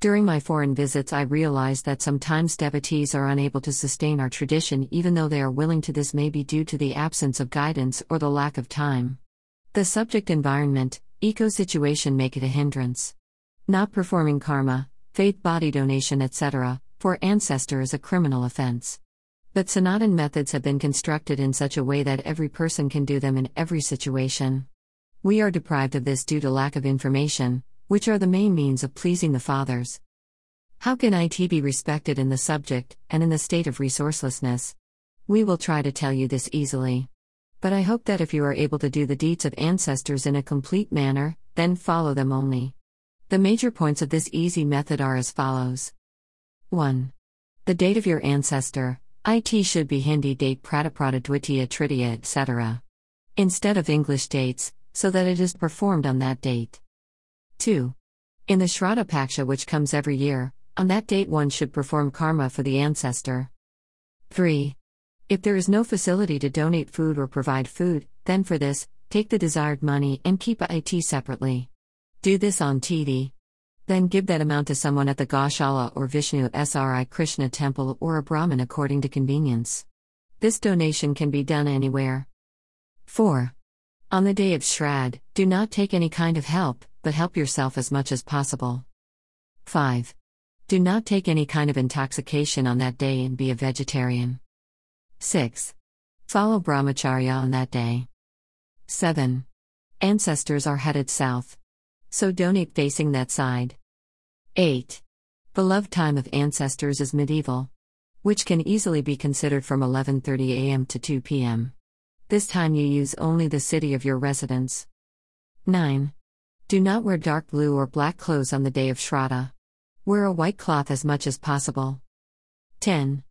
During my foreign visits, I realized that sometimes devotees are unable to sustain our tradition even though they are willing to. This may be due to the absence of guidance or the lack of time. The subject environment, eco situation make it a hindrance. Not performing karma, faith body donation, etc., for ancestor is a criminal offense. But Sanatan methods have been constructed in such a way that every person can do them in every situation. We are deprived of this due to lack of information, which are the main means of pleasing the fathers. How can IT be respected in the subject and in the state of resourcelessness? We will try to tell you this easily. But I hope that if you are able to do the deeds of ancestors in a complete manner, then follow them only. The major points of this easy method are as follows 1. The date of your ancestor, IT should be Hindi date Pratipada Dwitiya Tritiya etc. Instead of English dates, so that it is performed on that date. 2. In the Shraddha Paksha, which comes every year, on that date one should perform karma for the ancestor. 3. If there is no facility to donate food or provide food, then for this, take the desired money and keep IT separately. Do this on TV. Then give that amount to someone at the Gaushala or Vishnu Sri Krishna temple or a Brahmin according to convenience. This donation can be done anywhere. 4. On the day of Shrad, do not take any kind of help, but help yourself as much as possible. 5. Do not take any kind of intoxication on that day and be a vegetarian. 6. Follow brahmacharya on that day. 7. Ancestors are headed south. So donate facing that side. 8. Beloved time of ancestors is medieval, which can easily be considered from 11:30 a.m. to 2 p.m. This time you use only the city of your residence. 9. Do not wear dark blue or black clothes on the day of Shraddha. Wear a white cloth as much as possible. 10.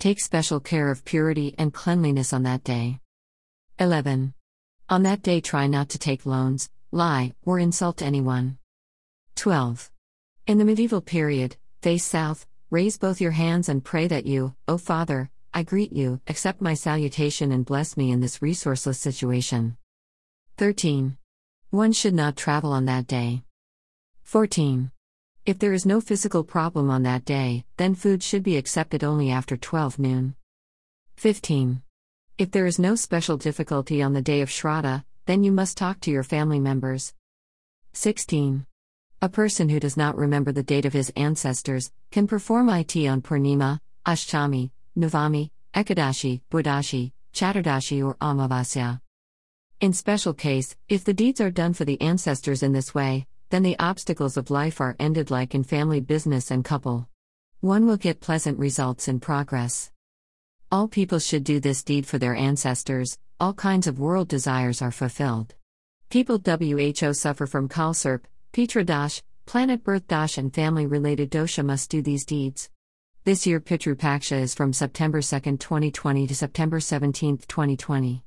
Take special care of purity and cleanliness on that day. 11. On that day, try not to take loans, lie, or insult anyone. 12. In the medieval period, face south, raise both your hands and pray that you, O Father, I greet you, accept my salutation and bless me in this resourceless situation. 13. One should not travel on that day. 14. If there is no physical problem on that day, then food should be accepted only after 12 noon. 15. If there is no special difficulty on the day of Shraddha, then you must talk to your family members. 16. A person who does not remember the date of his ancestors can perform IT on Purnima, Ashtami, Navami, Ekadashi, Budashi, Chaturdashi, or Amavasya. In special case, if the deeds are done for the ancestors in this way, then the obstacles of life are ended like in family business and couple. One will get pleasant results in progress. All people should do this deed for their ancestors, all kinds of world desires are fulfilled. People WHO suffer from Kalsarp, Pitra Dosh, planet birth Dash, and family related dosha must do these deeds. This year Pitru Paksha is from September 2, 2020 to September 17, 2020.